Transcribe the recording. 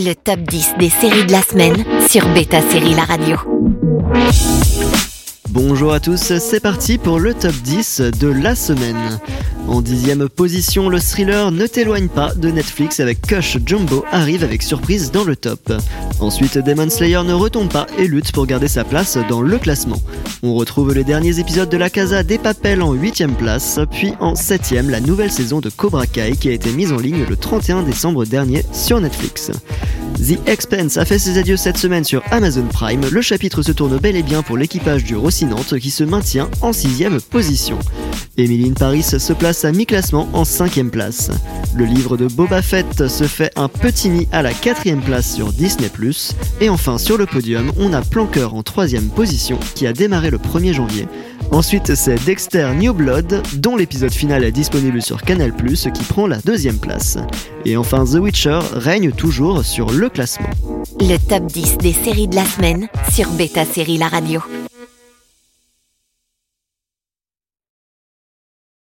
Le top 10 des séries de la semaine sur Beta Série La Radio. Bonjour à tous, c'est parti pour le top 10 de la semaine. En dixième position, le thriller Ne t'éloigne pas de Netflix avec Kush Jumbo arrive avec surprise dans le top. Ensuite, Demon Slayer ne retombe pas et lutte pour garder sa place dans le classement. On retrouve les derniers épisodes de La Casa des Papels en huitième place, puis en septième, la nouvelle saison de Cobra Kai qui a été mise en ligne le 31 décembre dernier sur Netflix. The Expense a fait ses adieux cette semaine sur Amazon Prime. Le chapitre se tourne bel et bien pour l'équipage du Rocinante qui se maintient en sixième position. Emily Paris se place à mi-classement en cinquième place. Le livre de Boba Fett se fait un petit nid à la quatrième place sur Disney+. Et enfin sur le podium, on a Planqueur en troisième position qui a démarré le 1er janvier. Ensuite, c'est Dexter New Blood, dont l'épisode final est disponible sur Canal+, qui prend la deuxième place. Et enfin, The Witcher règne toujours sur le classement. Le top 10 des séries de la semaine sur Beta Série La Radio.